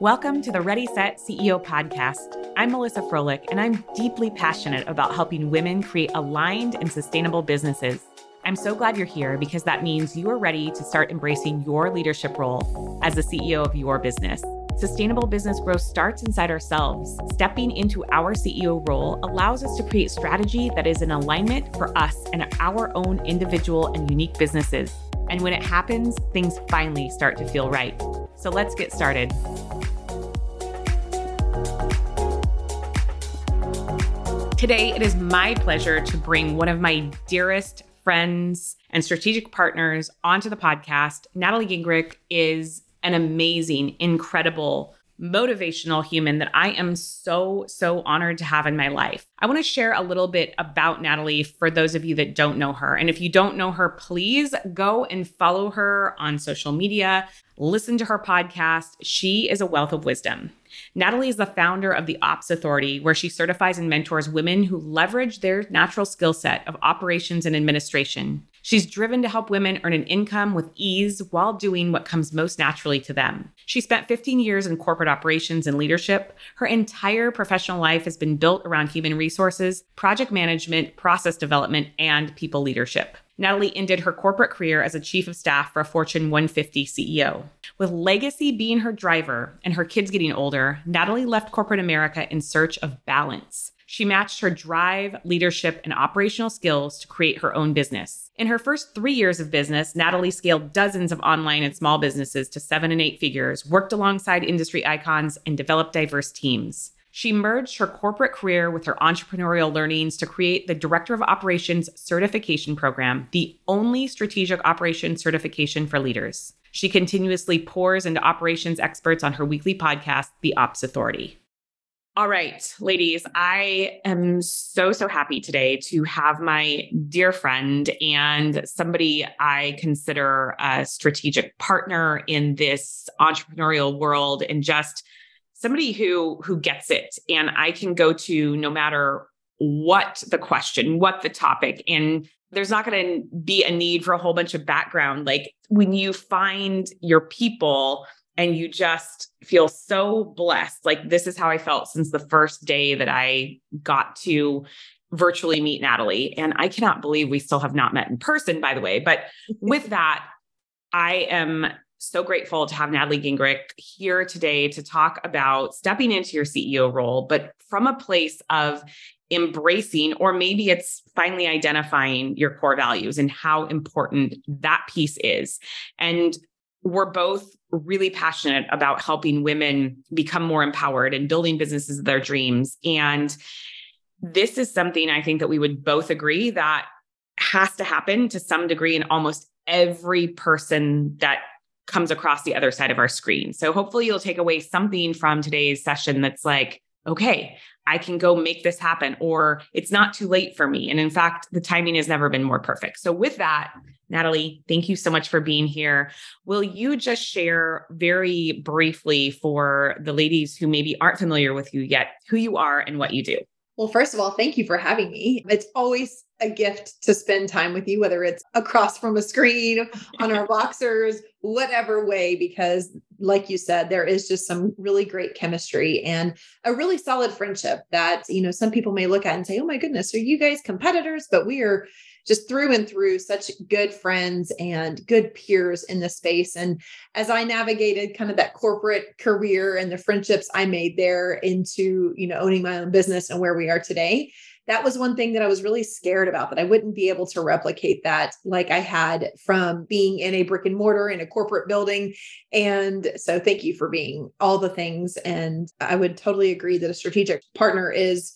Welcome to the Ready Set CEO podcast. I'm Melissa Froehlich, and I'm deeply passionate about helping women create aligned and sustainable businesses. I'm so glad you're here because that means you are ready to start embracing your leadership role as the CEO of your business. Sustainable business growth starts inside ourselves. Stepping into our CEO role allows us to create strategy that is in alignment for us and our own individual and unique businesses. And when it happens, things finally start to feel right. So let's get started. Today, it is my pleasure to bring one of my dearest friends and strategic partners onto the podcast. Natalie Gingrich is an amazing, incredible, motivational human that I am so, so honored to have in my life. I want to share a little bit about Natalie for those of you that don't know her. And if you don't know her, please go and follow her on social media, listen to her podcast. She is a wealth of wisdom. Natalie is the founder of the Ops Authority, where she certifies and mentors women who leverage their natural skill set of operations and administration. She's driven to help women earn an income with ease while doing what comes most naturally to them. She spent 15 years in corporate operations and leadership. Her entire professional life has been built around human resources, project management, process development, and people leadership. Natalie ended her corporate career as a chief of staff for a Fortune 150 CEO. With legacy being her driver and her kids getting older, Natalie left corporate America in search of balance. She matched her drive, leadership, and operational skills to create her own business. In her first three years of business, Natalie scaled dozens of online and small businesses to seven and eight figures, worked alongside industry icons, and developed diverse teams. She merged her corporate career with her entrepreneurial learnings to create the Director of Operations Certification Program, the only strategic operations certification for leaders. She continuously pours into operations experts on her weekly podcast, The Ops Authority. All right, ladies, I am so, so happy today to have my dear friend and somebody I consider a strategic partner in this entrepreneurial world and just somebody who who gets it. And I can go to no matter what the question, what the topic and there's not going to be a need for a whole bunch of background. Like when you find your people and you just feel so blessed. Like this is how I felt since the first day that I got to virtually meet Natalie. And I cannot believe we still have not met in person by the way. But with that I am so grateful to have Natalie Gingrich here today to talk about stepping into your CEO role, but from a place of embracing, or maybe it's finally identifying your core values and how important that piece is. And we're both really passionate about helping women become more empowered and building businesses of their dreams. And this is something I think that we would both agree that has to happen to some degree in almost every person that comes across the other side of our screen. So hopefully you'll take away something from today's session that's like, okay, I can go make this happen, or it's not too late for me. And in fact, the timing has never been more perfect. So, with that, Natalie, thank you so much for being here. Will you just share very briefly for the ladies who maybe aren't familiar with you yet who you are and what you do? Well, first of all, thank you for having me. It's always a gift to spend time with you, whether it's across from a screen, on our Voxers, whatever way, because like you said, there is just some really great chemistry and a really solid friendship that, you know, some people may look at and say, oh my goodness, are you guys competitors? But we are just through and through such good friends and good peers in this space. And as I navigated kind of that corporate career and the friendships I made there into, you know, owning my own business and where we are today, that was one thing that I was really scared about that I wouldn't be able to replicate that like I had from being in a brick and mortar in a corporate building. And so thank you for being all the things. And I would totally agree that a strategic partner is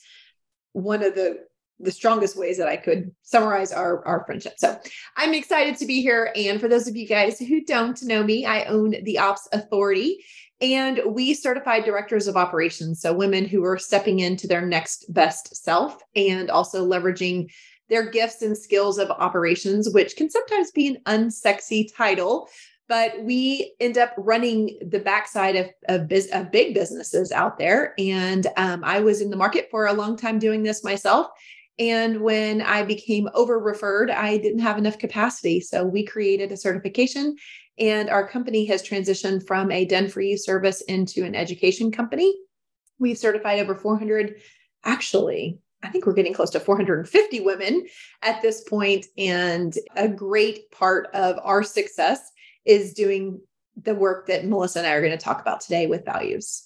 one of the the strongest ways that I could summarize our, our friendship. So I'm excited to be here. And for those of you guys who don't know me, I own the Ops Authority and we certified directors of operations. So women who are stepping into their next best self and also leveraging their gifts and skills of operations, which can sometimes be an unsexy title, but we end up running the backside of, of, biz, of big businesses out there. And um, I was in the market for a long time doing this myself And when I became over referred, I didn't have enough capacity. So we created a certification, and our company has transitioned from a den for you service into an education company. We've certified over 400, actually, I think we're getting close to 450 women at this point, And a great part of our success is doing the work that Melissa and I are going to talk about today with values.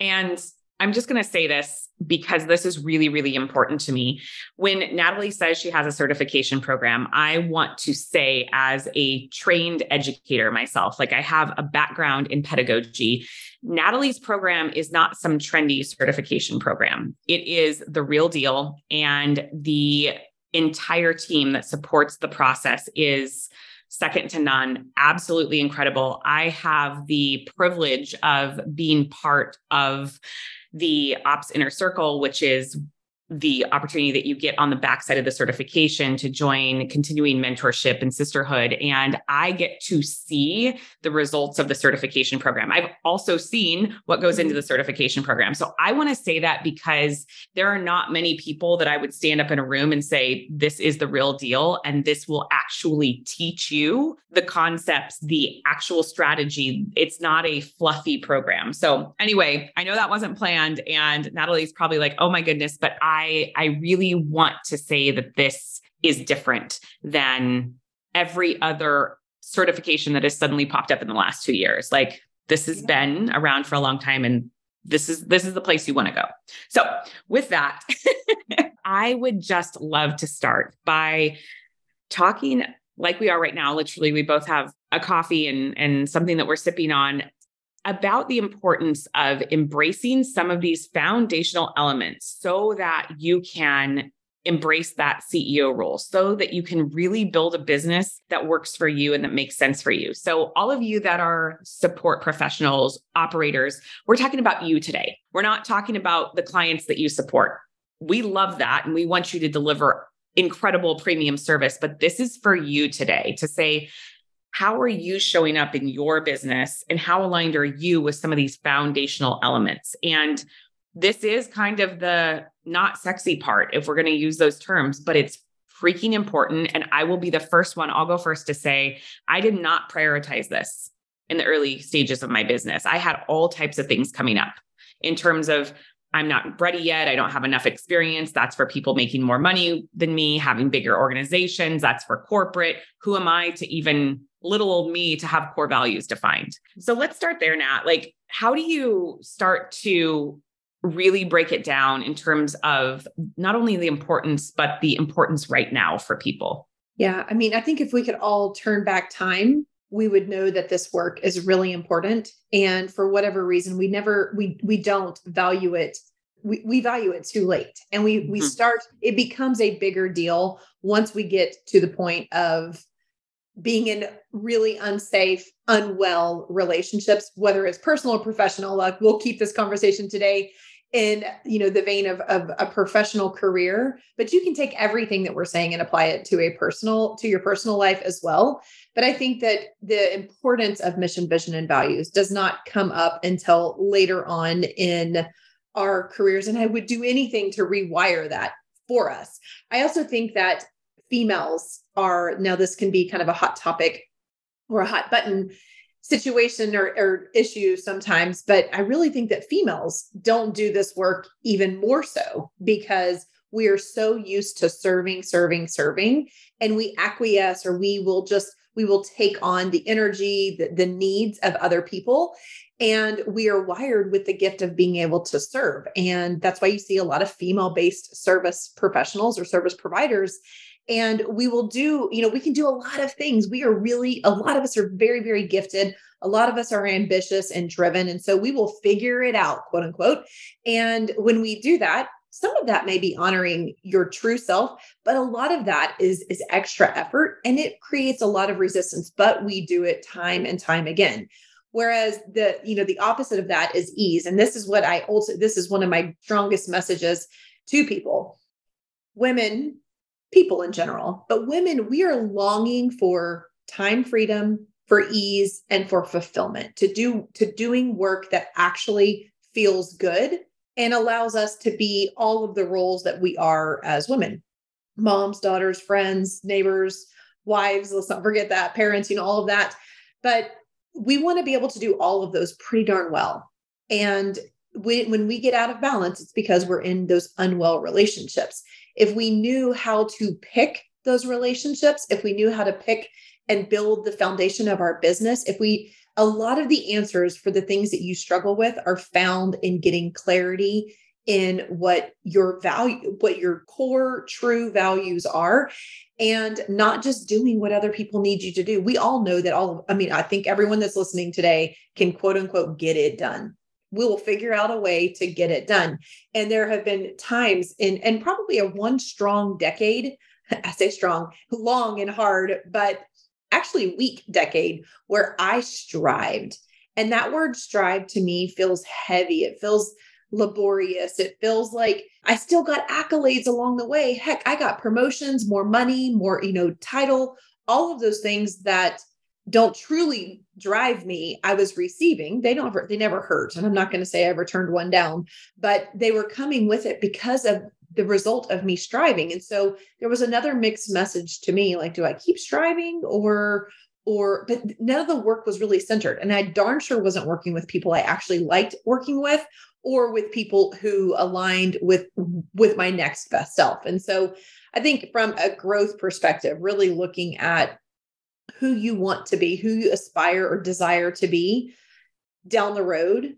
And I'm just going to say this because this is really, really important to me. When Natalie says she has a certification program, I want to say, as a trained educator myself, like I have a background in pedagogy, Natalie's program is not some trendy certification program. It is the real deal. And the entire team that supports the process is second to none, absolutely incredible. I have the privilege of being part of the Ops Inner Circle, which is the opportunity that you get on the backside of the certification to join continuing mentorship and sisterhood. And I get to see the results of the certification program. I've also seen what goes into mm-hmm. the certification program. So I want to say that because there are not many people that I would stand up in a room and say, this is the real deal. And this will actually teach you the concepts, the actual strategy. It's not a fluffy program. So anyway, I know that wasn't planned. And Natalie's probably like, oh my goodness, but I I really want to say that this is different than every other certification that has suddenly popped up in the last 2 years. Like this has been around for a long time and this is this is the place you want to go. So, with that, I would just love to start by talking like we are right now. Literally, we both have a coffee and and something that we're sipping on about the importance of embracing some of these foundational elements so that you can embrace that CEO role so that you can really build a business that works for you and that makes sense for you. So, all of you that are support professionals, operators, we're talking about you today. We're not talking about the clients that you support. We love that and we want you to deliver incredible premium service, but this is for you today to say, how are you showing up in your business and how aligned are you with some of these foundational elements? And this is kind of the not sexy part if we're going to use those terms but it's freaking important. And i will be the first one i'll go first to say i did not prioritize this in the early stages of my business. I had all types of things coming up in terms of I'm not ready yet. I don't have enough experience. That's for people making more money than me, having bigger organizations. That's for corporate. Who am I to even little old me to have core values defined. So let's start there, Nat. Like, how do you start to really break it down in terms of not only the importance, but the importance right now for people? Yeah. I mean, I think if we could all turn back time, we would know that this work is really important. And for whatever reason, we never, we, we don't value it we, we value it too late and we we mm-hmm. start it becomes a bigger deal once we get to the point of being in really unsafe, unwell relationships, whether it's personal or professional. Like we'll keep this conversation today in you know the vein of, of a professional career but you can take everything that we're saying and apply it to a personal to your personal life as well. But i think that the importance of mission vision and values does not come up until later on in our careers and i would do anything to rewire that for us. I also think that females are now this can be kind of a hot topic or a hot button situation or, or, issue sometimes but i really think that females don't do this work even more so because we are so used to serving serving serving and we acquiesce or we will just we will take on the energy the, the needs of other people and we are wired with the gift of being able to serve. And that's why you see a lot of female based service professionals or service providers and we will do you know we can do a lot of things. We are really a lot of us are very very gifted. A lot of us are ambitious and driven. And so we will figure it out quote unquote. And when we do that some of that may be honoring your true self but a lot of that is is extra effort and it creates a lot of resistance but we do it time and time again. Whereas the you know the opposite of that is ease. And this is what i also this is one of my strongest messages to people. Women people in general, but women, we are longing for time freedom, for ease, and for fulfillment to do to doing work that actually feels good and allows us to be all of the roles that we are as women. moms, daughters, friends, neighbors, wives, let's not forget that, parents, you know, all of that. But we want to be able to do all of those pretty darn well. And when we get out of balance, it's because we're in those unwell relationships. If we knew how to pick those relationships, if we knew how to pick and build the foundation of our business, if we, a lot of the answers for the things that you struggle with are found in getting clarity in what your value, what your core true values are, and not just doing what other people need you to do. We all know that all, I mean, I think everyone that's listening today can quote unquote get it done. We will figure out a way to get it done. And there have been times in, and probably a one strong decade, I say strong, long and hard, but actually weak decade where I strived. And that word strive to me feels heavy. It feels laborious. It feels like I still got accolades along the way. Heck, I got promotions, more money, more, you know, title, all of those things that don't truly drive me i was receiving. They don't they never hurt and i'm not going to say i ever turned one down but they were coming with it because of the result of me striving. And so there was another mixed message to me like do i keep striving or or but none of the work was really centered. And i darn sure wasn't working with people i actually liked working with or with people who aligned with with my next best self. And so i think from a growth perspective really looking at who you want to be who you aspire or desire to be down the road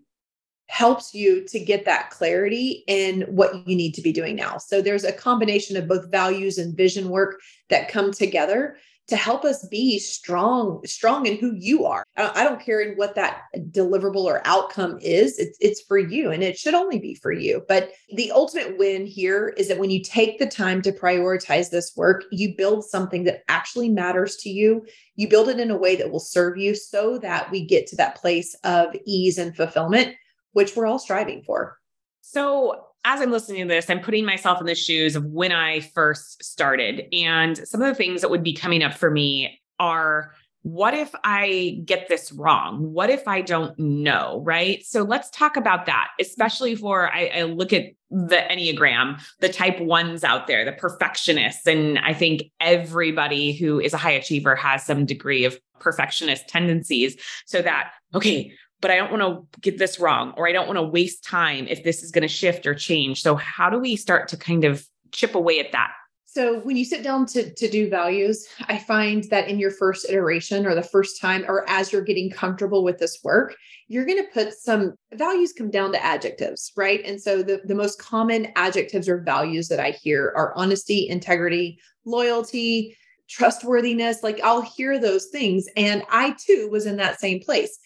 helps you to get that clarity in what you need to be doing now. So there's a combination of both values and vision work that come together to help us be strong, strong in who you are. I don't care in what that deliverable or outcome is. It's it's for you and it should only be for you. But the ultimate win here is that when you take the time to prioritize this work, you build something that actually matters to you. You build it in a way that will serve you so that we get to that place of ease and fulfillment, which we're all striving for. So as I'm listening to this, I'm putting myself in the shoes of when I first started. And some of the things that would be coming up for me are what if I get this wrong? What if I don't know? Right. So let's talk about that, especially for I, I, look at the Enneagram, the type ones out there, the perfectionists. And I think everybody who is a high achiever has some degree of perfectionist tendencies. So that, okay, but I don't want to get this wrong or I don't want to waste time if this is going to shift or change. So how do we start to kind of chip away at that? So when you sit down to, to do values, I find that in your first iteration or the first time, or as you're getting comfortable with this work, you're going to put some values come down to adjectives, right? And so the, the most common adjectives or values that I hear are honesty, integrity, loyalty, trustworthiness. Like I'll hear those things. And I too was in that same place.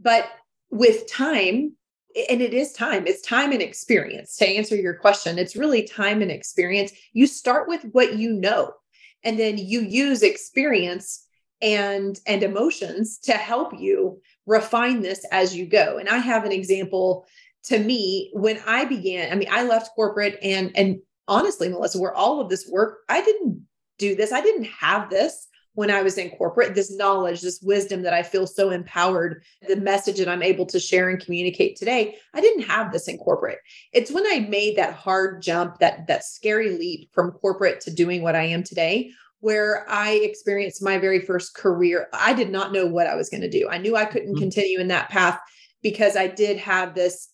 But with time, and it is time, it's time and experience to answer your question. It's really time and experience. You start with what you know, and then you use experience and and emotions to help you refine this as you go. And I have an example to me when I began, I mean, I left corporate and and honestly, Melissa, where all of this work, I didn't do this. I didn't have this when I was in corporate, this knowledge, this wisdom that I feel so empowered, the message that I'm able to share and communicate today, I didn't have this in corporate. It's when I made that hard jump, that that scary leap from corporate to doing what I am today, where I experienced my very first career. I did not know what I was going to do. I knew I couldn't mm-hmm. continue in that path because I did have this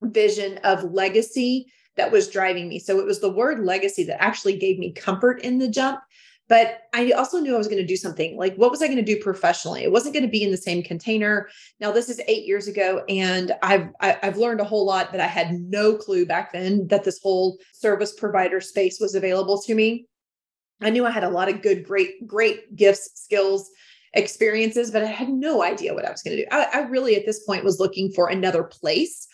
vision of legacy that was driving me. So it was the word legacy that actually gave me comfort in the jump but I also knew I was going to do something. Like, what was I going to do professionally? It wasn't going to be in the same container. Now, this is eight years ago, and I've I, have i have learned a whole lot that I had no clue back then that this whole service provider space was available to me. I knew I had a lot of good, great, great gifts, skills, experiences, but I had no idea what I was going to do. I, I really, at this point, was looking for another place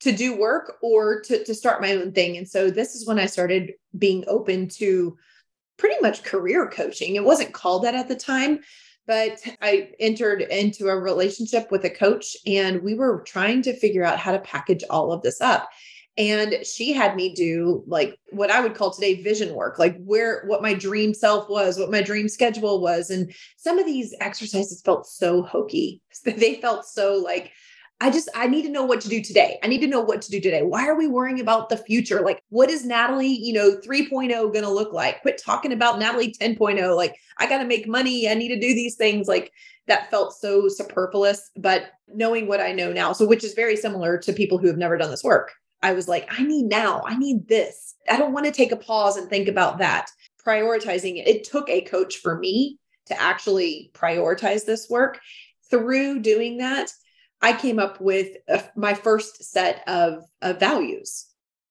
to do work or to to start my own thing. And so this is when I started being open to pretty much career coaching. It wasn't called that at the time, but I entered into a relationship with a coach and we were trying to figure out how to package all of this up. And she had me do like what I would call today vision work, like where what my dream self was, what my dream schedule was. And some of these exercises felt so hokey. They felt so like I just, I need to know what to do today. I need to know what to do today. Why are we worrying about the future? Like, what is Natalie, you know, 3.0 going to look like? Quit talking about Natalie 10.0. Like, I got to make money. I need to do these things. Like, that felt so superfluous. But knowing what I know now, so which is very similar to people who have never done this work, I was like, I need now, I need this. I don't want to take a pause and think about that. Prioritizing it. It took a coach for me to actually prioritize this work. Through doing that, I came up with a, my first set of, of values.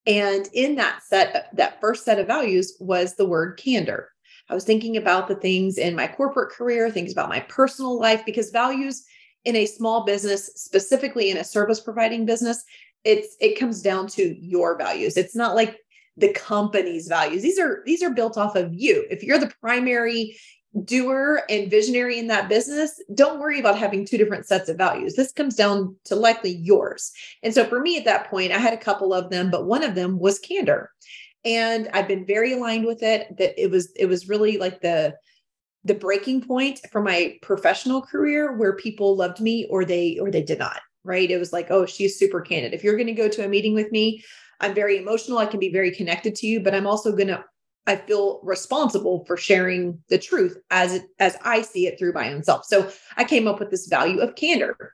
And in that set, that first set of values was the word candor. I was thinking about the things in my corporate career, things about my personal life, because values in a small business, specifically in a service providing business, it's it comes down to your values. It's not like the company's values. These are these are built off of you. If you're the primary doer and visionary in that business, don't worry about having two different sets of values. This comes down to likely yours. And so for me at that point, I had a couple of them, but one of them was candor. And I've been very aligned with it that it was it was really like the the breaking point for my professional career where people loved me or they or they did not, right? It was like, "Oh, she's super candid. If you're going to go to a meeting with me, I'm very emotional. I can be very connected to you, but I'm also going to I feel responsible for sharing the truth as it, as I see it through my own self. So I came up with this value of candor,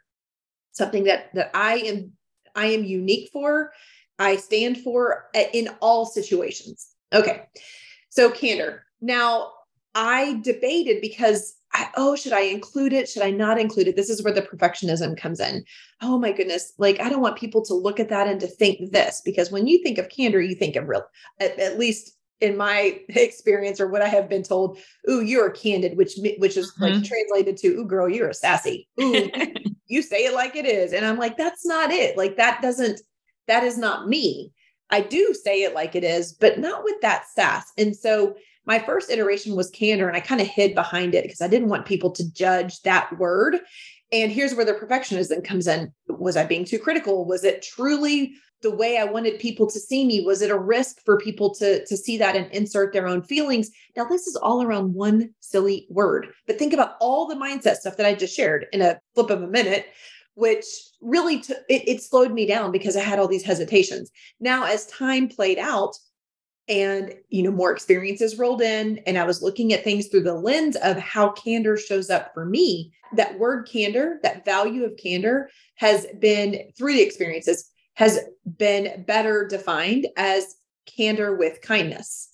something that that I am I am unique for, I stand for in all situations. Okay. So candor. Now, I debated because I, oh, should I include it? Should I not include it? This is where the perfectionism comes in. Oh my goodness. Like, I don't want people to look at that and to think this, because when you think of candor, you think of real, at, at least in my experience or what I have been told, ooh, you're candid, which which is mm-hmm. like translated to, ooh, girl, you're a sassy. Ooh, you say it like it is. And I'm like, that's not it. Like that doesn't, that is not me. I do say it like it is, but not with that sass. And so my first iteration was candor, and I kind of hid behind it because I didn't want people to judge that word. And here's where the perfectionism comes in. Was I being too critical? Was it truly the way I wanted people to see me? Was it a risk for people to, to see that and insert their own feelings? Now, this is all around one silly word, but think about all the mindset stuff that I just shared in a flip of a minute, which really t- it, it slowed me down because I had all these hesitations. Now, as time played out, and you know more experiences rolled in and i was looking at things through the lens of how candor shows up for me that word candor that value of candor has been through the experiences has been better defined as candor with kindness,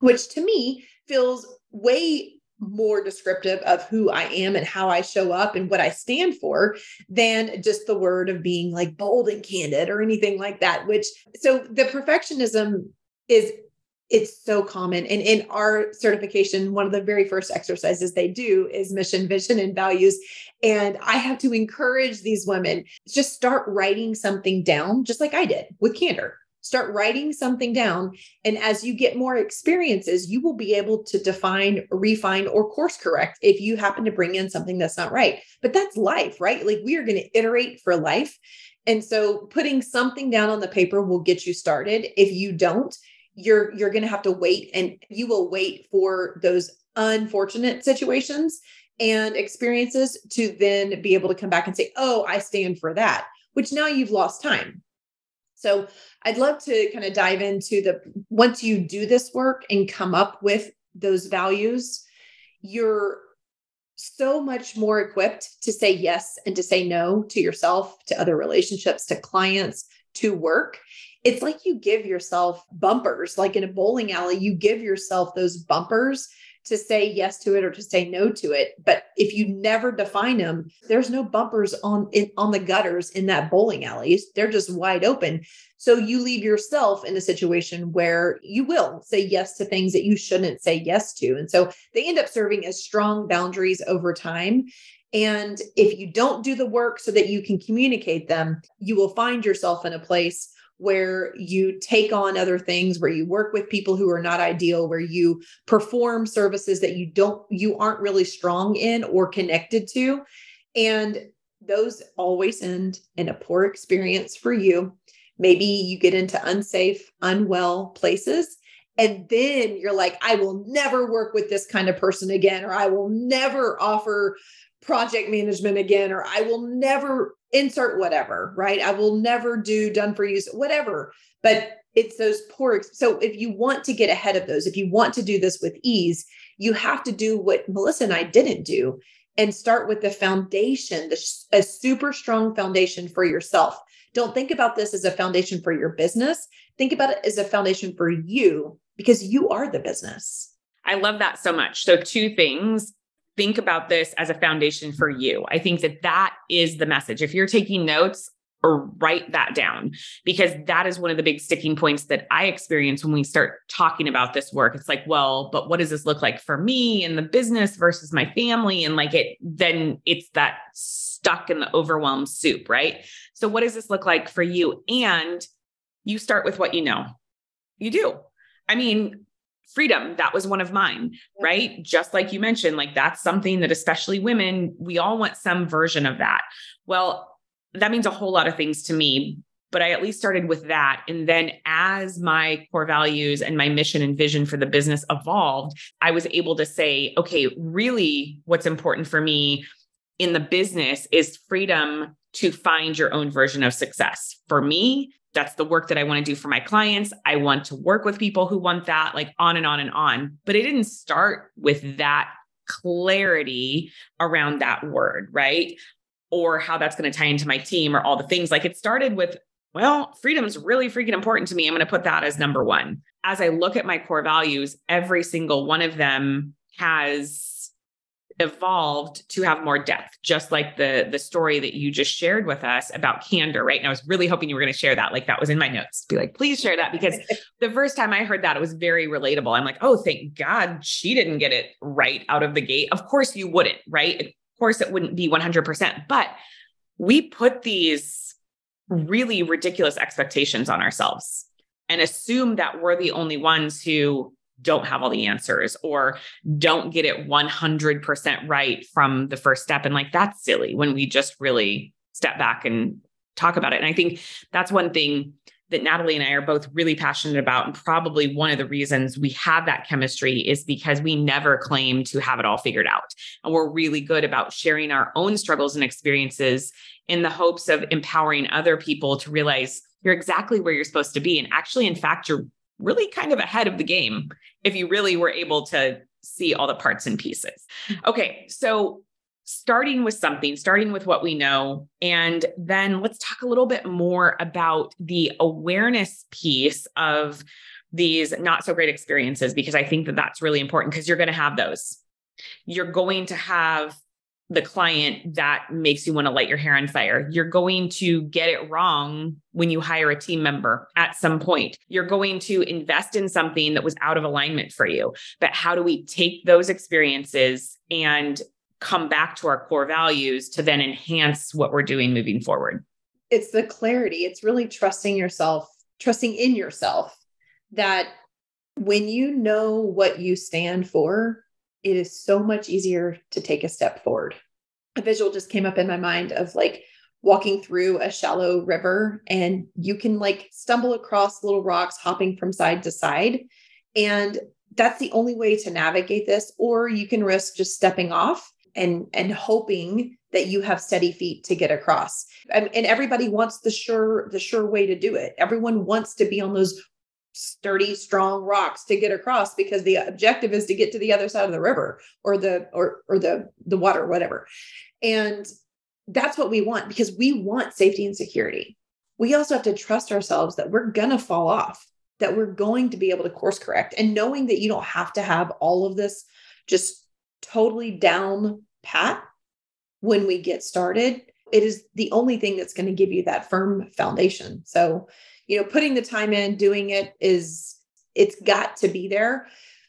which to me feels way more descriptive of who I am and how I show up and what I stand for than just the word of being like bold and candid or anything like that. Which, so the perfectionism is it's so common. And in our certification, one of the very first exercises they do is mission, vision, and values. And I have to encourage these women just start writing something down, just like I did with candor. Start writing something down. And as you get more experiences, you will be able to define, refine, or course correct if you happen to bring in something that's not right. But that's life, right? Like we are going to iterate for life. And so putting something down on the paper will get you started. If you don't, you're you're going to have to wait and you will wait for those unfortunate situations and experiences to then be able to come back and say oh i stand for that which now you've lost time. So i'd love to kind of dive into the once you do this work and come up with those values you're so much more equipped to say yes and to say no to yourself to other relationships to clients to work it's like you give yourself bumpers, like in a bowling alley, you give yourself those bumpers to say yes to it or to say no to it. But if you never define them, there's no bumpers on in, on the gutters in that bowling alley. They're just wide open. So you leave yourself in a situation where you will say yes to things that you shouldn't say yes to. And so they end up serving as strong boundaries over time. And if you don't do the work so that you can communicate them, you will find yourself in a place where you take on other things where you work with people who are not ideal where you perform services that you don't you aren't really strong in or connected to. And those always end in a poor experience for you. Maybe you get into unsafe unwell places and then you're like i will never work with this kind of person again or i will never offer project management again, or I will never insert whatever, right? I will never do done for use, whatever. But it's those poor. So if you want to get ahead of those, if you want to do this with ease, you have to do what Melissa and I didn't do and start with the foundation, the, a super strong foundation for yourself. Don't think about this as a foundation for your business. Think about it as a foundation for you because you are the business. I love that so much. So, two things think about this as a foundation for you. I think that that is the message. If you're taking notes, or write that down because that is one of the big sticking points that I experience when we start talking about this work. It's like, well, but what does this look like for me and the business versus my family? And like it, then it's that stuck in the overwhelmed soup, right? So, what does this look like for you? And you start with what you know. You do. I mean, freedom that was one of mine right just like you mentioned like that's something that especially women we all want some version of that well that means a whole lot of things to me but I at least started with that. And then as my core values and my mission and vision for the business evolved, I was able to say, okay, really what's important for me in the business is freedom to find your own version of success. For me, that's the work that I want to do for my clients. I want to work with people who want that, like on and on and on. But it didn't start with that clarity around that word, right? or how that's going to tie into my team or all the things. Like it started with, well, freedom is really freaking important to me. I'm going to put that as number one. As I look at my core values, every single one of them has evolved to have more depth just like the the story that you just shared with us about candor right? And i was really hoping you were going to share that like that was in my notes. Be like please share that because the first time i heard that it was very relatable. I'm like oh thank god she didn't get it right out of the gate. Of course you wouldn't right? Of course, it wouldn't be 100%, but we put these really ridiculous expectations on ourselves and assume that we're the only ones who don't have all the answers or don't get it 100% right from the first step. And like, that's silly when we just really step back and talk about it. And I think that's one thing that Natalie and I are both really passionate about. And probably one of the reasons we have that chemistry is because we never claim to have it all figured out. And we're really good about sharing our own struggles and experiences in the hopes of empowering other people to realize you're exactly where you're supposed to be. And actually, in fact, you're really kind of ahead of the game if you really were able to see all the parts and pieces. Mm-hmm. Okay. So starting with something, starting with what we know. And then let's talk a little bit more about the awareness piece of these not so great experiences, because I think that that's really important because you're going to have those. You're going to have the client that makes you want to light your hair on fire. You're going to get it wrong when you hire a team member at some point. You're going to invest in something that was out of alignment for you. But how do we take those experiences and come back to our core values to then enhance what we're doing moving forward. It's the clarity. It's really trusting yourself, trusting in yourself that when you know what you stand for, it is so much easier to take a step forward. A visual just came up in my mind of like walking through a shallow river and you can like stumble across little rocks hopping from side to side. And that's the only way to navigate this. Or you can risk just stepping off and and hoping that you have steady feet to get across and, everybody wants the sure the sure way to do it everyone wants to be on those sturdy strong rocks to get across because the objective is to get to the other side of the river or the or or the the water whatever. And that's what we want because we want safety and security. We also have to trust ourselves that we're going to fall off that we're going to be able to course correct. And knowing that you don't have to have all of this just totally down pat when we get started, it is the only thing that's going to give you that firm foundation. So, you know, putting the time in, doing it is, it's got to be there.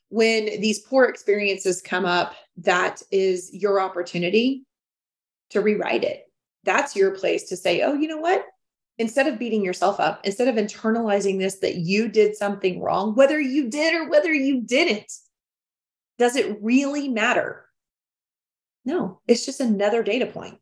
When these poor experiences come up, that is your opportunity to rewrite it. That's your place to say, oh, you know what? Instead of beating yourself up, instead of internalizing this that you did something wrong, whether you did or whether you didn't, does it really matter? No, it's just another data point.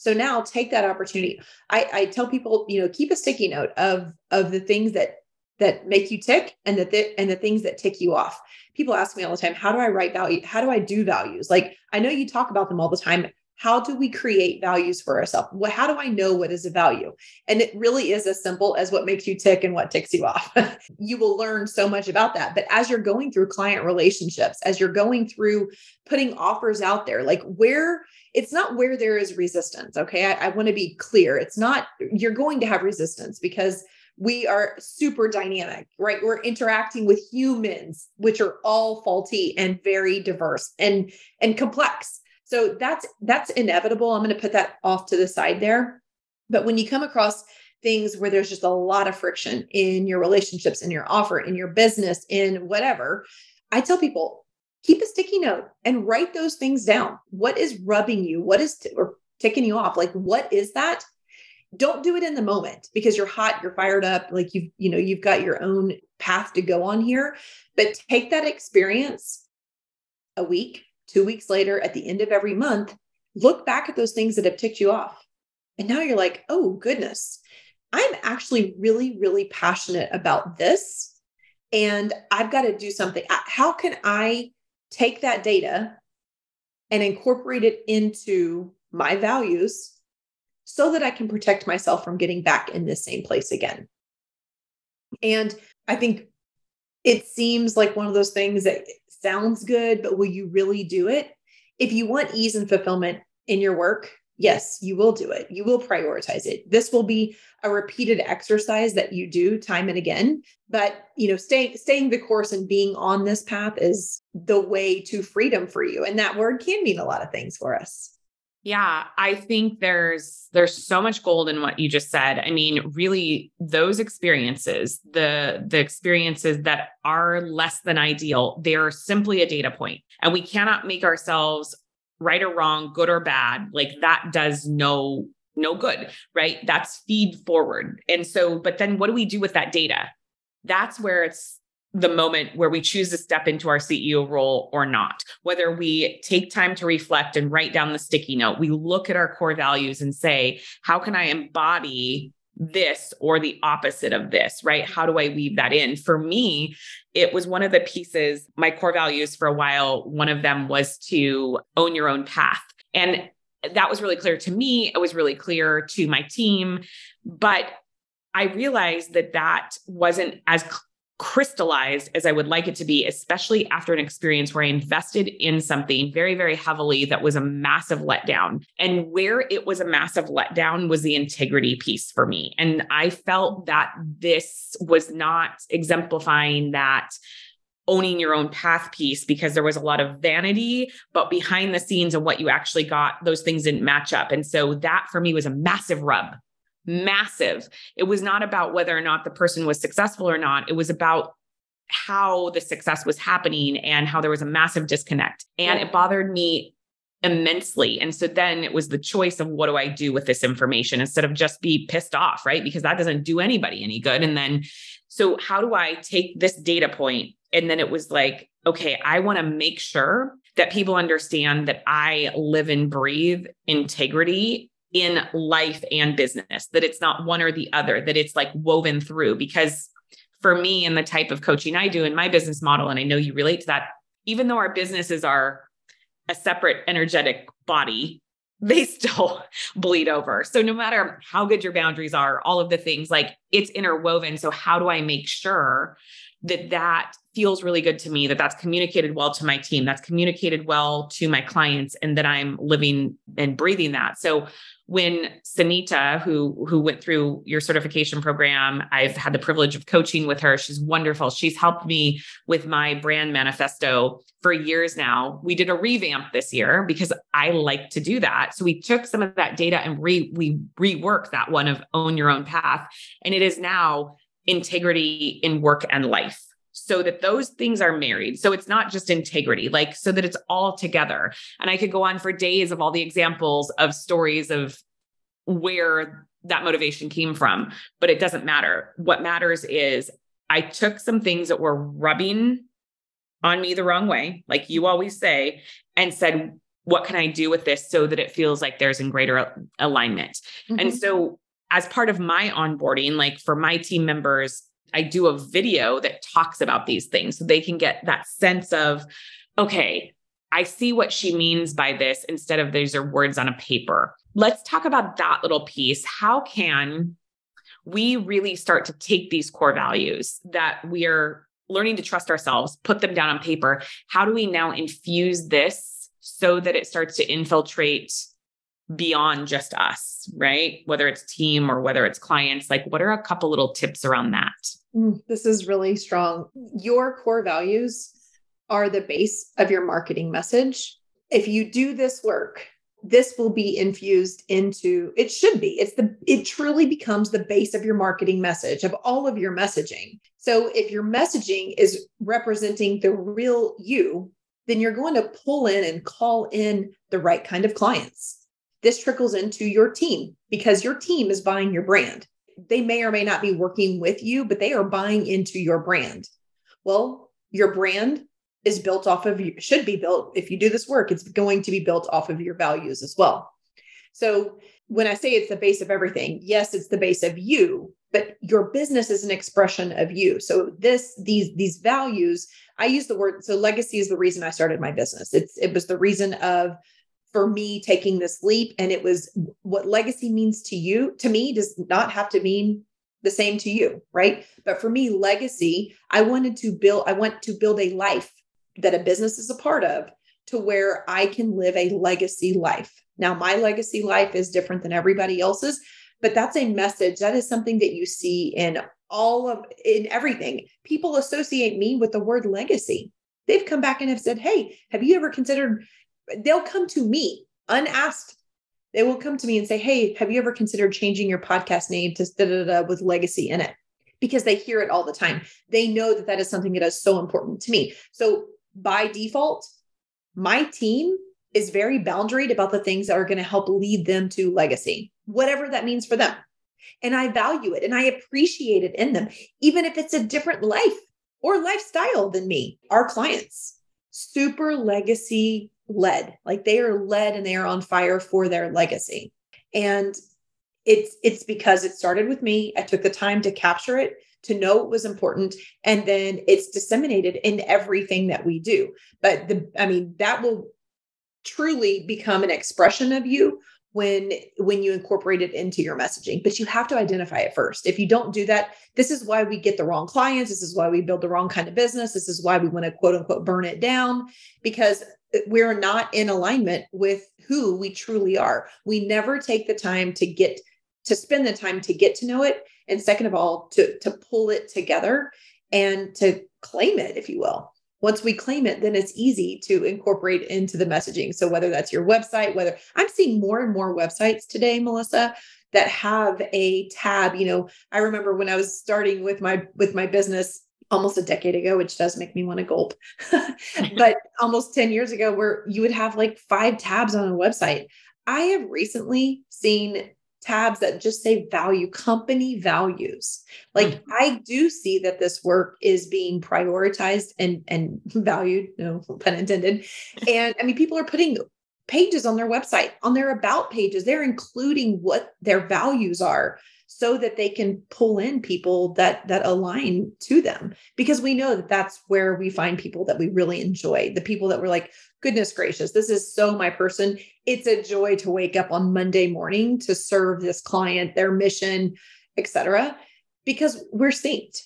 So now take that opportunity. I, I tell people, you know, keep a sticky note of of the things that that make you tick and that the, and the things that tick you off. People ask me all the time, how do I write value? How do I do values? Like I know you talk about them all the time. How do we create values for ourselves? What, how do I know what is a value? And it really is as simple as what makes you tick and what ticks you off. you will learn so much about that. But as you're going through client relationships, as you're going through putting offers out there, like where it's not where there is resistance. Okay. I, I want to be clear. It's not, you're going to have resistance because we are super dynamic, right? We're interacting with humans, which are all faulty and very diverse and and complex. So that's that's inevitable. I'm going to put that off to the side there. But when you come across things where there's just a lot of friction in your relationships, in your offer, in your business, in whatever, I tell people keep a sticky note and write those things down. What is rubbing you? What is t- or ticking you off? Like what is that? Don't do it in the moment because you're hot, you're fired up, like you've you know, you've got your own path to go on here, but take that experience a week, two weeks later, at the end of every month, look back at those things that have ticked you off. And now you're like, oh, goodness, I'm actually really, really passionate about this. And I've got to do something. How can I take that data and incorporate it into my values so that I can protect myself from getting back in this same place again? And I think it seems like one of those things that sounds good, but will you really do it? If you want ease and fulfillment in your work, yes, you will do it. You will prioritize it. This will be a repeated exercise that you do time and again. But you know, staying staying the course and being on this path is the way to freedom for you. And that word can mean a lot of things for us. Yeah, I think there's there's so much gold in what you just said. I mean, really those experiences, the the experiences that are less than ideal, they're simply a data point. And we cannot make ourselves right or wrong, good or bad. Like that does no no good, right? That's feed forward. And so but then what do we do with that data? That's where it's the moment where we choose to step into our CEO role or not, whether we take time to reflect and write down the sticky note, we look at our core values and say, how can I embody this or the opposite of this, right? How do I weave that in? For me, it was one of the pieces, my core values for a while, one of them was to own your own path. And that was really clear to me. It was really clear to my team. But I realized that that wasn't as crystallized as I would like it to be, especially after an experience where I invested in something very, very heavily that was a massive letdown. And where it was a massive letdown was the integrity piece for me. And I felt that this was not exemplifying that owning your own path piece because there was a lot of vanity, but behind the scenes of what you actually got, those things didn't match up. And so that for me was a massive rub massive. It was not about whether or not the person was successful or not. It was about how the success was happening and how there was a massive disconnect. And yeah. it bothered me immensely. And so then it was the choice of what do I do with this information instead of just be pissed off, right? Because that doesn't do anybody any good. And then, so how do I take this data point? And then it was like, okay, I want to make sure that people understand that I live and breathe integrity in life and business, that it's not one or the other, that it's like woven through. Because for me and the type of coaching I do in my business model, and I know you relate to that, even though our businesses are a separate energetic body, they still bleed over. So no matter how good your boundaries are, all of the things like it's interwoven. So how do I make sure that that feels really good to me that that's communicated well to my team that's communicated well to my clients and that i'm living and breathing that so when Sanita, who who went through your certification program, I've had the privilege of coaching with her. She's wonderful. She's helped me with my brand manifesto for years now. We did a revamp this year because I like to do that. So we took some of that data and re we reworked that one of own your own path, and it is now integrity in work and life so that those things are married. So it's not just integrity, like so that it's all together. And I could go on for days of all the examples of stories of where that motivation came from, but it doesn't matter. What matters is I took some things that were rubbing on me the wrong way, like you always say, and said, what can I do with this so that it feels like there's in greater alignment? Mm-hmm. And so as part of my onboarding, like for my team members, I do a video that talks about these things so they can get that sense of, okay, I see what she means by this instead of these are words on a paper. Let's talk about that little piece. How can we really start to take these core values that we are learning to trust ourselves, put them down on paper? How do we now infuse this so that it starts to infiltrate beyond just us, right? Whether it's team or whether it's clients, like what are a couple little tips around that? Mm, this is really strong. Your core values are the base of your marketing message. If you do this work, this will be infused into it should be it's the it truly becomes the base of your marketing message of all of your messaging so if your messaging is representing the real you then you're going to pull in and call in the right kind of clients this trickles into your team because your team is buying your brand. They may or may not be working with you but they are buying into your brand. Well your brand is built off of you should be built if you do this work it's going to be built off of your values as well. So when i say it's the base of everything yes it's the base of you but your business is an expression of you. So this these these values i use the word so legacy is the reason i started my business. It's it was the reason of for me taking this leap and it was what legacy means to you to me does not have to mean the same to you right but for me legacy i wanted to build i want to build a life that a business is a part of to where I can live a legacy life. Now, my legacy life is different than everybody else's, but that's a message. That is something that you see in all of in everything. People associate me with the word legacy. They've come back and have said, Hey, have you ever considered? They'll come to me unasked. They will come to me and say, Hey, have you ever considered changing your podcast name to da, da, da, with legacy in it? Because they hear it all the time. They know that that is something that is so important to me. So by default, my team is very boundaried about the things that are going to help lead them to legacy, whatever that means for them. And I value it and I appreciate it in them, even if it's a different life or lifestyle than me. Our clients, super legacy led, like they are led and they are on fire for their legacy. And it's it's because it started with me. I took the time to capture it to know what was important and then it's disseminated in everything that we do. But the i mean that will truly become an expression of you when when you incorporate it into your messaging. But you have to identify it first. If you don't do that this is why we get the wrong clients. This is why we build the wrong kind of business. This is why we want to quote unquote burn it down. Because we're not in alignment with who we truly are. We never take the time to get to spend the time to get to know it and second of all to to pull it together and to claim it if you will. Once we claim it then it's easy to incorporate into the messaging. So whether that's your website whether i'm seeing more and more websites today melissa that have a tab. You know i remember when i was starting with my with my business almost a decade ago which does make me want to gulp. But almost 10 years ago where you would have like five tabs on a website. I have recently seen tabs that just say value company values. Like mm-hmm. i do see that this work is being prioritized and and valued no pun intended. And i mean people are putting pages on their website on their about pages. They're including what their values are so that they can pull in people that that align to them. Because we know that that's where we find people that we really enjoy the people that we're like goodness gracious this is so my person. It's a joy to wake up on monday morning to serve this client their mission etc because we're synced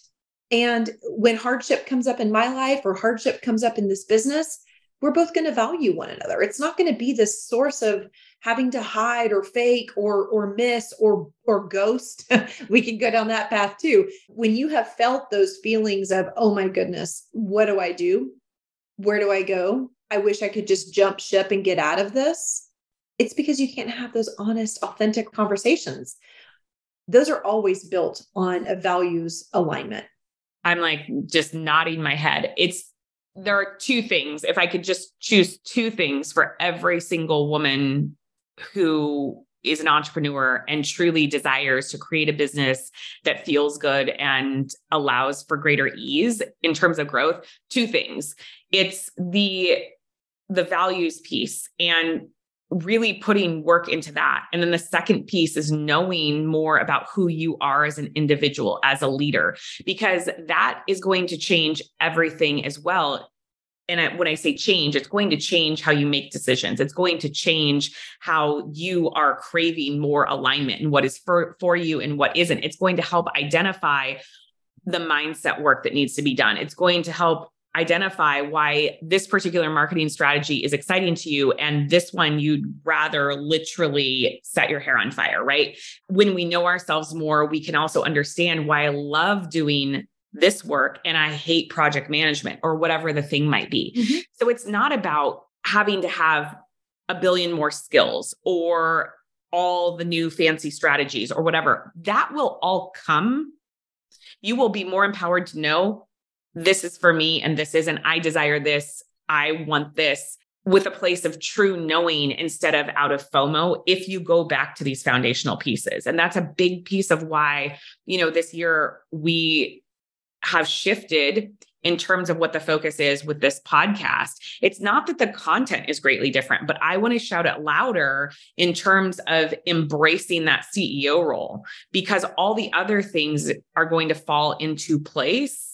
and when hardship comes up in my life or hardship comes up in this business we're both going to value one another. It's not going to be this source of having to hide or fake or or miss or or ghost. we can go down that path too. When you have felt those feelings of, "Oh my goodness, what do I do? Where do I go? I wish I could just jump ship and get out of this." It's because you can't have those honest, authentic conversations. Those are always built on a values alignment. I'm like just nodding my head. It's there are two things. If I could just choose two things for every single woman who is an entrepreneur and truly desires to create a business that feels good and allows for greater ease in terms of growth, two things. It's the the values piece and really putting work into that. And then the second piece is knowing more about who you are as an individual, as a leader, because that is going to change everything as well. And I, when I say change, it's going to change how you make decisions. It's going to change how you are craving more alignment and what is for, for you and what isn't. It's going to help identify the mindset work that needs to be done. It's going to help identify why this particular marketing strategy is exciting to you and this one you'd rather literally set your hair on fire, right? When we know ourselves more, we can also understand why I love doing this work and I hate project management or whatever the thing might be. Mm-hmm. So it's not about having to have a billion more skills or all the new fancy strategies or whatever. That will all come. You will be more empowered to know this is for me and this isn't. I desire this. I want this with a place of true knowing instead of out of FOMO if you go back to these foundational pieces. And that's a big piece of why, you know, this year we have shifted in terms of what the focus is with this podcast. It's not that the content is greatly different, but I want to shout it louder in terms of embracing that CEO role because all the other things are going to fall into place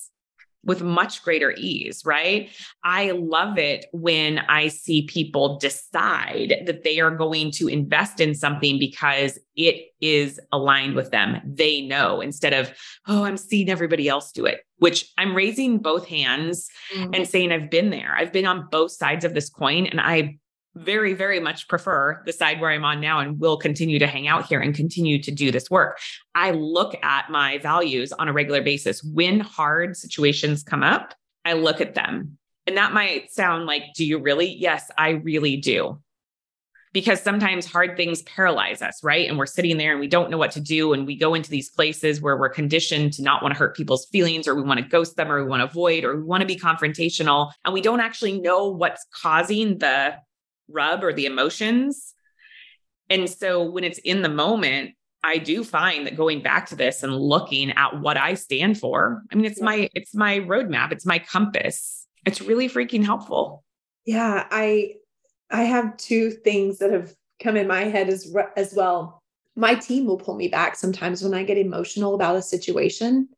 with much greater ease, right? I love it when I see people decide that they are going to invest in something because it is aligned with them. They know instead of, oh, I'm seeing everybody else do it, which I'm raising both hands mm-hmm. and saying I've been there. I've been on both sides of this coin and I very, very much prefer the side where I'm on now and will continue to hang out here and continue to do this work. I look at my values on a regular basis. When hard situations come up, I look at them. And that might sound like, do you really? Yes, I really do. Because sometimes hard things paralyze us, right? And we're sitting there and we don't know what to do. And we go into these places where we're conditioned to not want to hurt people's feelings, or we want to ghost them, or we want to avoid, or we want to be confrontational. And we don't actually know what's causing the rub or the emotions. And so when it's in the moment, I do find that going back to this and looking at what I stand for, I mean, it's my it's my roadmap, it's my compass. It's really freaking helpful. Yeah, I I have two things that have come in my head as as well. My team will pull me back sometimes when I get emotional about a situation.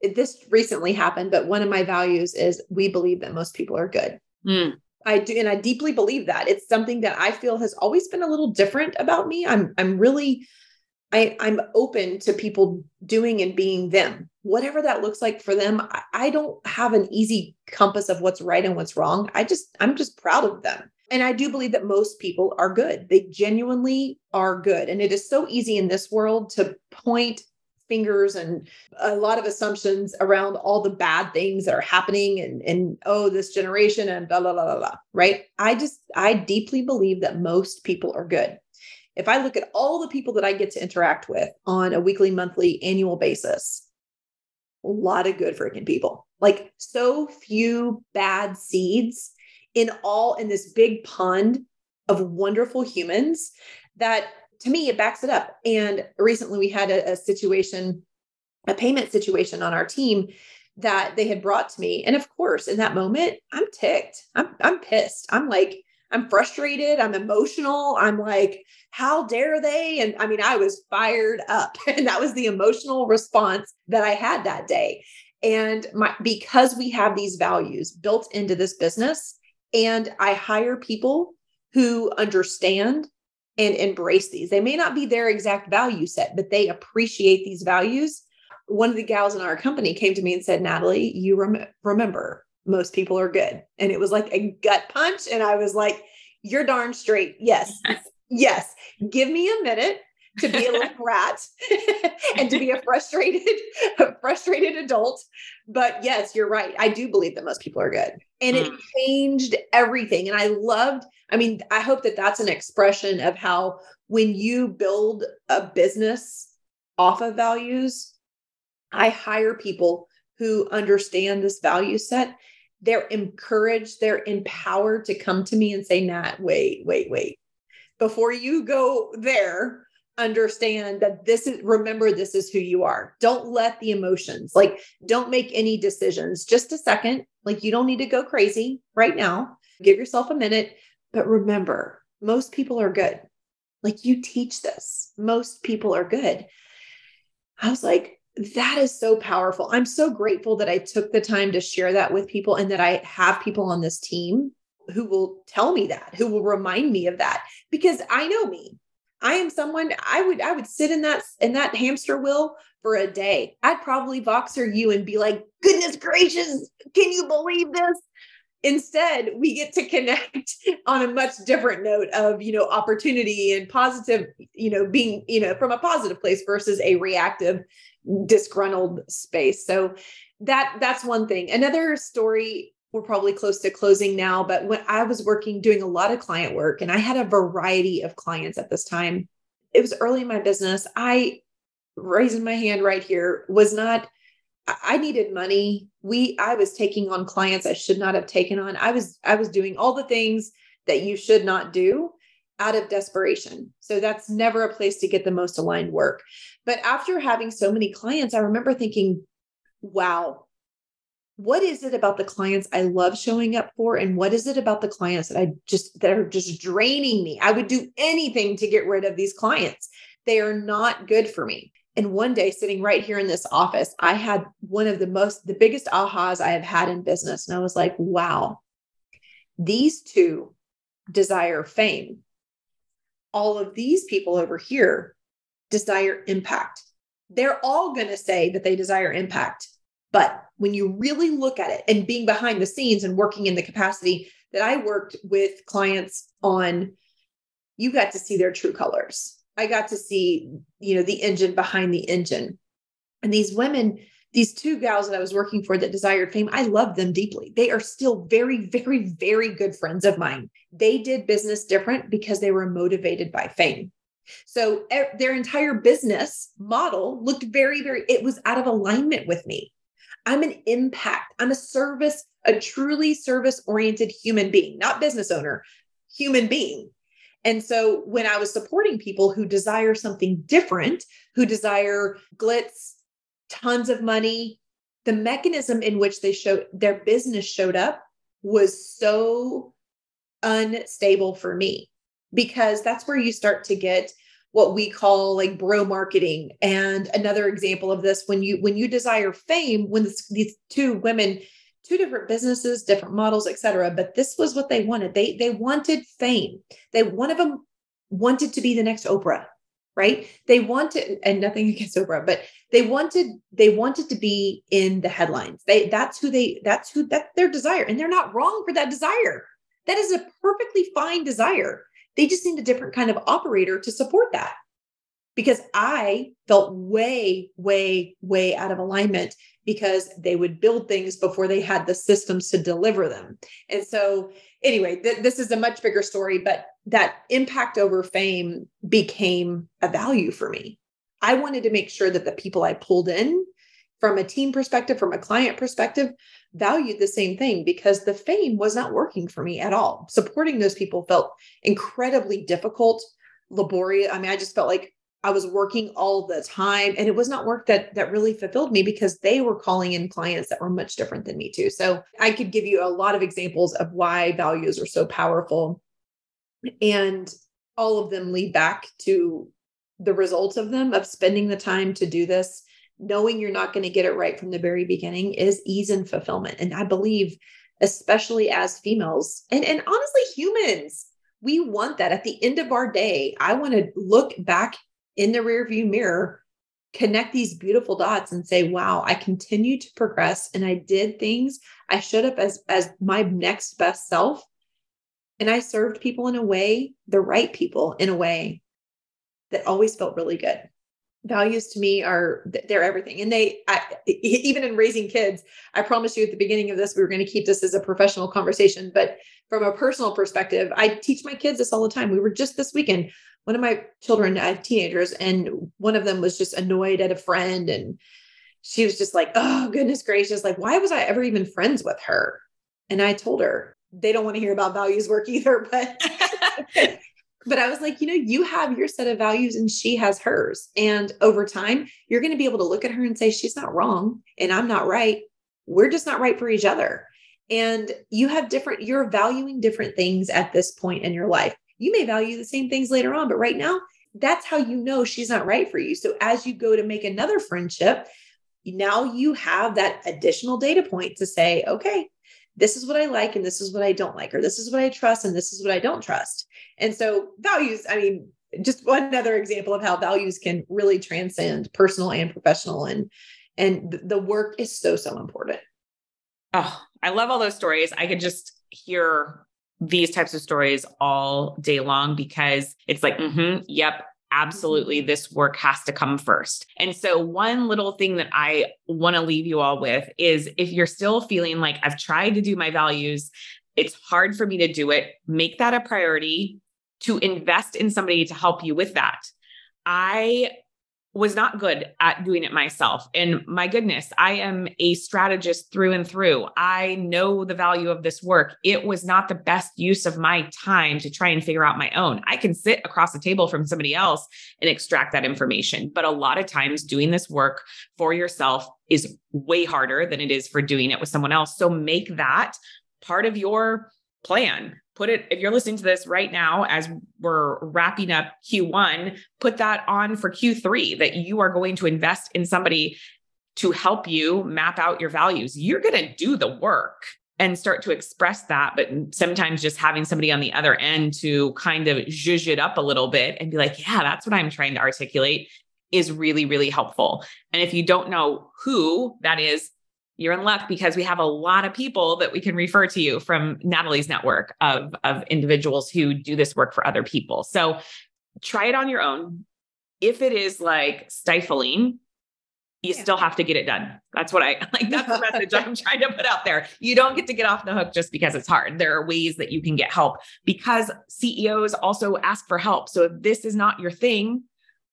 It, this recently happened, but one of my values is we believe that most people are good. Mm. I do, and I deeply believe that it's something that I feel has always been a little different about me. I'm, I'm really, I, I'm open to people doing and being them, whatever that looks like for them. I, I don't have an easy compass of what's right and what's wrong. I just, I'm just proud of them. And I do believe that most people are good. They genuinely are good. And it is so easy in this world to point fingers and a lot of assumptions around all the bad things that are happening and and oh this generation and blah blah blah blah blah right? I just i deeply believe that most people are good. If i look at all the people that i get to interact with on a weekly monthly annual basis a lot of good freaking people. Like so few bad seeds in all in this big pond of wonderful humans that to me, it backs it up. And recently we had a, a situation, a payment situation on our team that they had brought to me. And of course, in that moment, I'm ticked. I'm I'm pissed. I'm like, I'm frustrated. I'm emotional. I'm like, how dare they? And I mean, I was fired up. And that was the emotional response that I had that day. And my because we have these values built into this business, and I hire people who understand and embrace these. They may not be their exact value set, but they appreciate these values. One of the gals in our company came to me and said, Natalie, you rem- remember most people are good. And it was like a gut punch. And I was like, you're darn straight. Yes. yes. Give me a minute to be a little brat and to be a frustrated, a frustrated adult. But yes, you're right. I do believe that most people are good. And it mm. changed everything. And I loved I mean, I hope that that's an expression of how when you build a business off of values, I hire people who understand this value set. They're encouraged, they're empowered to come to me and say, Nat, wait, wait, wait. Before you go there, understand that this is remember this is who you are don't let the emotions like don't make any decisions just a second like you don't need to go crazy right now give yourself a minute but remember, most people are good. Like you teach this, most people are good. I was like, that is so powerful. I'm so grateful that I took the time to share that with people and that I have people on this team who will tell me that, who will remind me of that because I know me. I am someone I would I would sit in that in that hamster wheel for a day. I'd probably Voxer you and be like, "Goodness gracious, can you believe this?" Instead, we get to connect on a much different note of, you know, opportunity and positive, you know, being, you know, from a positive place versus a reactive disgruntled space. So that that's one thing. Another story we're probably close to closing now, but when I was working doing a lot of client work and I had a variety of clients at this time. It was early in my business. I raising my hand right here was not I needed money. We I was taking on clients I should not have taken on. I was I was doing all the things that you should not do out of desperation. So that's never a place to get the most aligned work. But after having so many clients, I remember thinking, wow, what is it about the clients I love showing up for? And what is it about the clients that I just, that are just draining me? I would do anything to get rid of these clients. They are not good for me. And one day, sitting right here in this office, I had one of the most, the biggest ahas I have had in business. And I was like, wow, these two desire fame all of these people over here desire impact. They're all going to say that they desire impact. But when you really look at it and being behind the scenes and working in the capacity that I worked with clients on, you got to see their true colors. I got to see, you know, the engine behind the engine. And these women these two gals that I was working for that desired fame, I love them deeply. They are still very, very, very good friends of mine. They did business different because they were motivated by fame. So their entire business model looked very, very, it was out of alignment with me. I'm an impact, I'm a service, a truly service oriented human being, not business owner, human being. And so when I was supporting people who desire something different, who desire glitz, tons of money. The mechanism in which they showed their business showed up was so unstable for me because that's where you start to get what we call like bro marketing. And another example of this when you when you desire fame when this, these two women two different businesses different models etc but this was what they wanted. They they wanted fame. They one of them wanted to be the next oprah right? They wanted and nothing against oprah but they wanted they wanted to be in the headlines. They that's who they that's who that's their desire. And they're not wrong for that desire. That is a perfectly fine desire they just need a different kind of operator to support that because i felt way way way out of alignment because they would build things before they had the systems to deliver them and so anyway, th- this is a much bigger story, but that impact over fame became a value for me. I wanted to make sure that the people I pulled in from a team perspective, from a client perspective, valued the same thing because the fame was not working for me at all. Supporting those people felt incredibly difficult, laborious. I mean, I just felt like I was working all the time and it was not work that that really fulfilled me because they were calling in clients that were much different than me too. So I could give you a lot of examples of why values are so powerful and all of them lead back to the results of them of spending the time to do this knowing you're not going to get it right from the very beginning is ease and fulfillment. And i believe especially as females and and honestly humans we want that. At the end of our day i want to look back in the rearview mirror connect these beautiful dots and say wow i continue to progress and i did things i showed up as as my next best self. And i served people in a way the right people in a way that always felt really good values to me are they're everything and they I, even in raising kids i promised you at the beginning of this we were going to keep this as a professional conversation but from a personal perspective i teach my kids this all the time we were just this weekend one of my children, I have teenagers, and one of them was just annoyed at a friend. And she was just like, oh, goodness gracious, like, why was I ever even friends with her? And I told her, they don't want to hear about values work either, but. but I was like, you know, you have your set of values and she has hers. And over time, you're going to be able to look at her and say, she's not wrong and I'm not right. We're just not right for each other. And you have different, you're valuing different things at this point in your life. You may value the same things later on, but right now, that's how you know she's not right for you. So as you go to make another friendship, now you have that additional data point to say, okay, this is what I like and this is what I don't like, or this is what I trust and this is what I don't trust. And so values, I mean, just one other example of how values can really transcend personal and professional and and the work is so so important. Oh, I love all those stories. I could just hear these types of stories all day long because it's like, mm-hmm, yep, absolutely mm-hmm. this work has to come first. And so, one little thing that I want to leave you all with is if you're still feeling like I've tried to do my values, it's hard for me to do it, make that a priority to invest in somebody to help you with that. I was not good at doing it myself. And my goodness, I am a strategist through and through. I know the value of this work. It was not the best use of my time to try and figure out my own. I can sit across the table from somebody else and extract that information. But a lot of times, doing this work for yourself is way harder than it is for doing it with someone else. So make that part of your plan put it if you're listening to this right now as we're wrapping up Q1 put that on for Q3 that you are going to invest in somebody to help you map out your values. You're going to do the work and start to express that but sometimes just having somebody on the other end to kind of zhuzh it up a little bit and be like yeah that's what I'm trying to articulate is really really helpful. And if you don't know who that is you're in luck because we have a lot of people that we can refer to you from Natalie's network of, of individuals who do this work for other people. So try it on your own. If it is like stifling, you yeah. still have to get it done. That's what I like. That's the message I'm trying to put out there. You don't get to get off the hook just because it's hard. There are ways that you can get help because CEOs also ask for help. So if this is not your thing,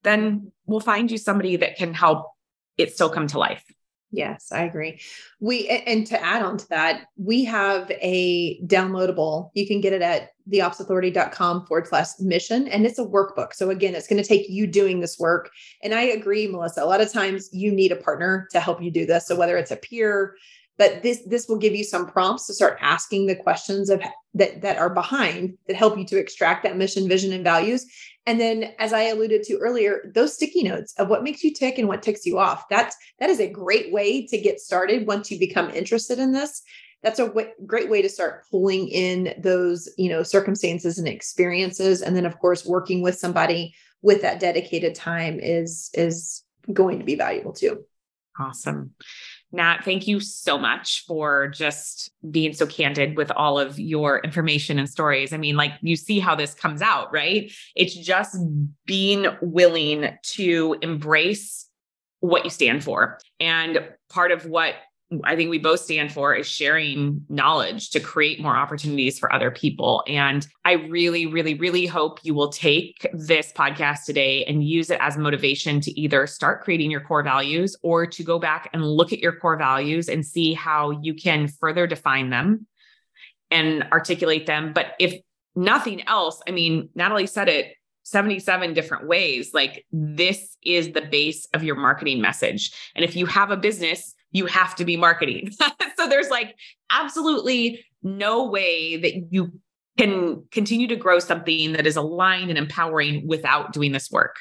then we'll find you somebody that can help it still come to life. Yes, I agree. We and to add on to that, we have a downloadable. You can get it at theopsauthority.com forward slash mission. And it's a workbook. So again, it's going to take you doing this work. And I agree, Melissa. A lot of times you need a partner to help you do this. So whether it's a peer, but this this will give you some prompts to start asking the questions of that that are behind that help you to extract that mission, vision, and values. And then, as I alluded to earlier, those sticky notes of what makes you tick and what ticks you off. That's that is a great way to get started once you become interested in this. That's a w- great way to start pulling in those, you know, circumstances and experiences. And then, of course, working with somebody with that dedicated time is is going to be valuable too. Awesome. Nat, thank you so much for just being so candid with all of your information and stories. I mean, like you see how this comes out, right? It's just being willing to embrace what you stand for. And part of what I think we both stand for is sharing knowledge to create more opportunities for other people. And I really, really, really hope you will take this podcast today and use it as motivation to either start creating your core values or to go back and look at your core values and see how you can further define them and articulate them. But if nothing else, I mean, Natalie said it 77 different ways. Like, this is the base of your marketing message. And if you have a business, you have to be marketing. so there's like absolutely no way that you can continue to grow something that is aligned and empowering without doing this work.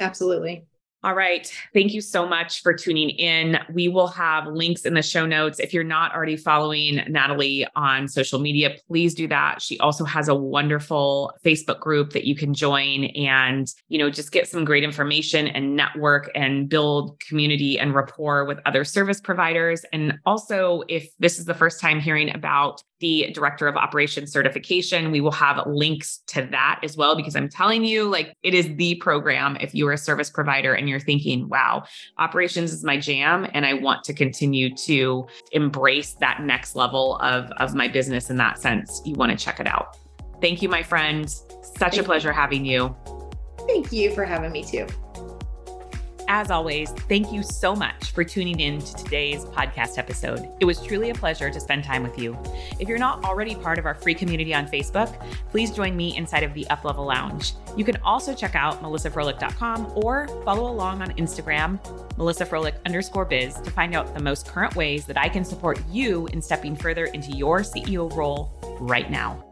Absolutely. All right. Thank you so much for tuning in. We will have links in the show notes. If you're not already following Natalie on social media, please do that. She also has a wonderful Facebook group that you can join and, you know, just get some great information and network and build community and rapport with other service providers. And also, if this is the first time hearing about the director of operations certification. We will have links to that as well, because I'm telling you, like, it is the program if you are a service provider and you're thinking, wow, operations is my jam. And I want to continue to embrace that next level of, of my business in that sense. You want to check it out. Thank you, my friend. Such Thank a pleasure you. having you. Thank you for having me too. As always, thank you so much for tuning in to today's podcast episode. It was truly a pleasure to spend time with you. If you're not already part of our free community on Facebook, please join me inside of the Uplevel Lounge. You can also check out melissafroehlich.com or follow along on Instagram, melissafroehlich underscore biz, to find out the most current ways that I can support you in stepping further into your CEO role right now.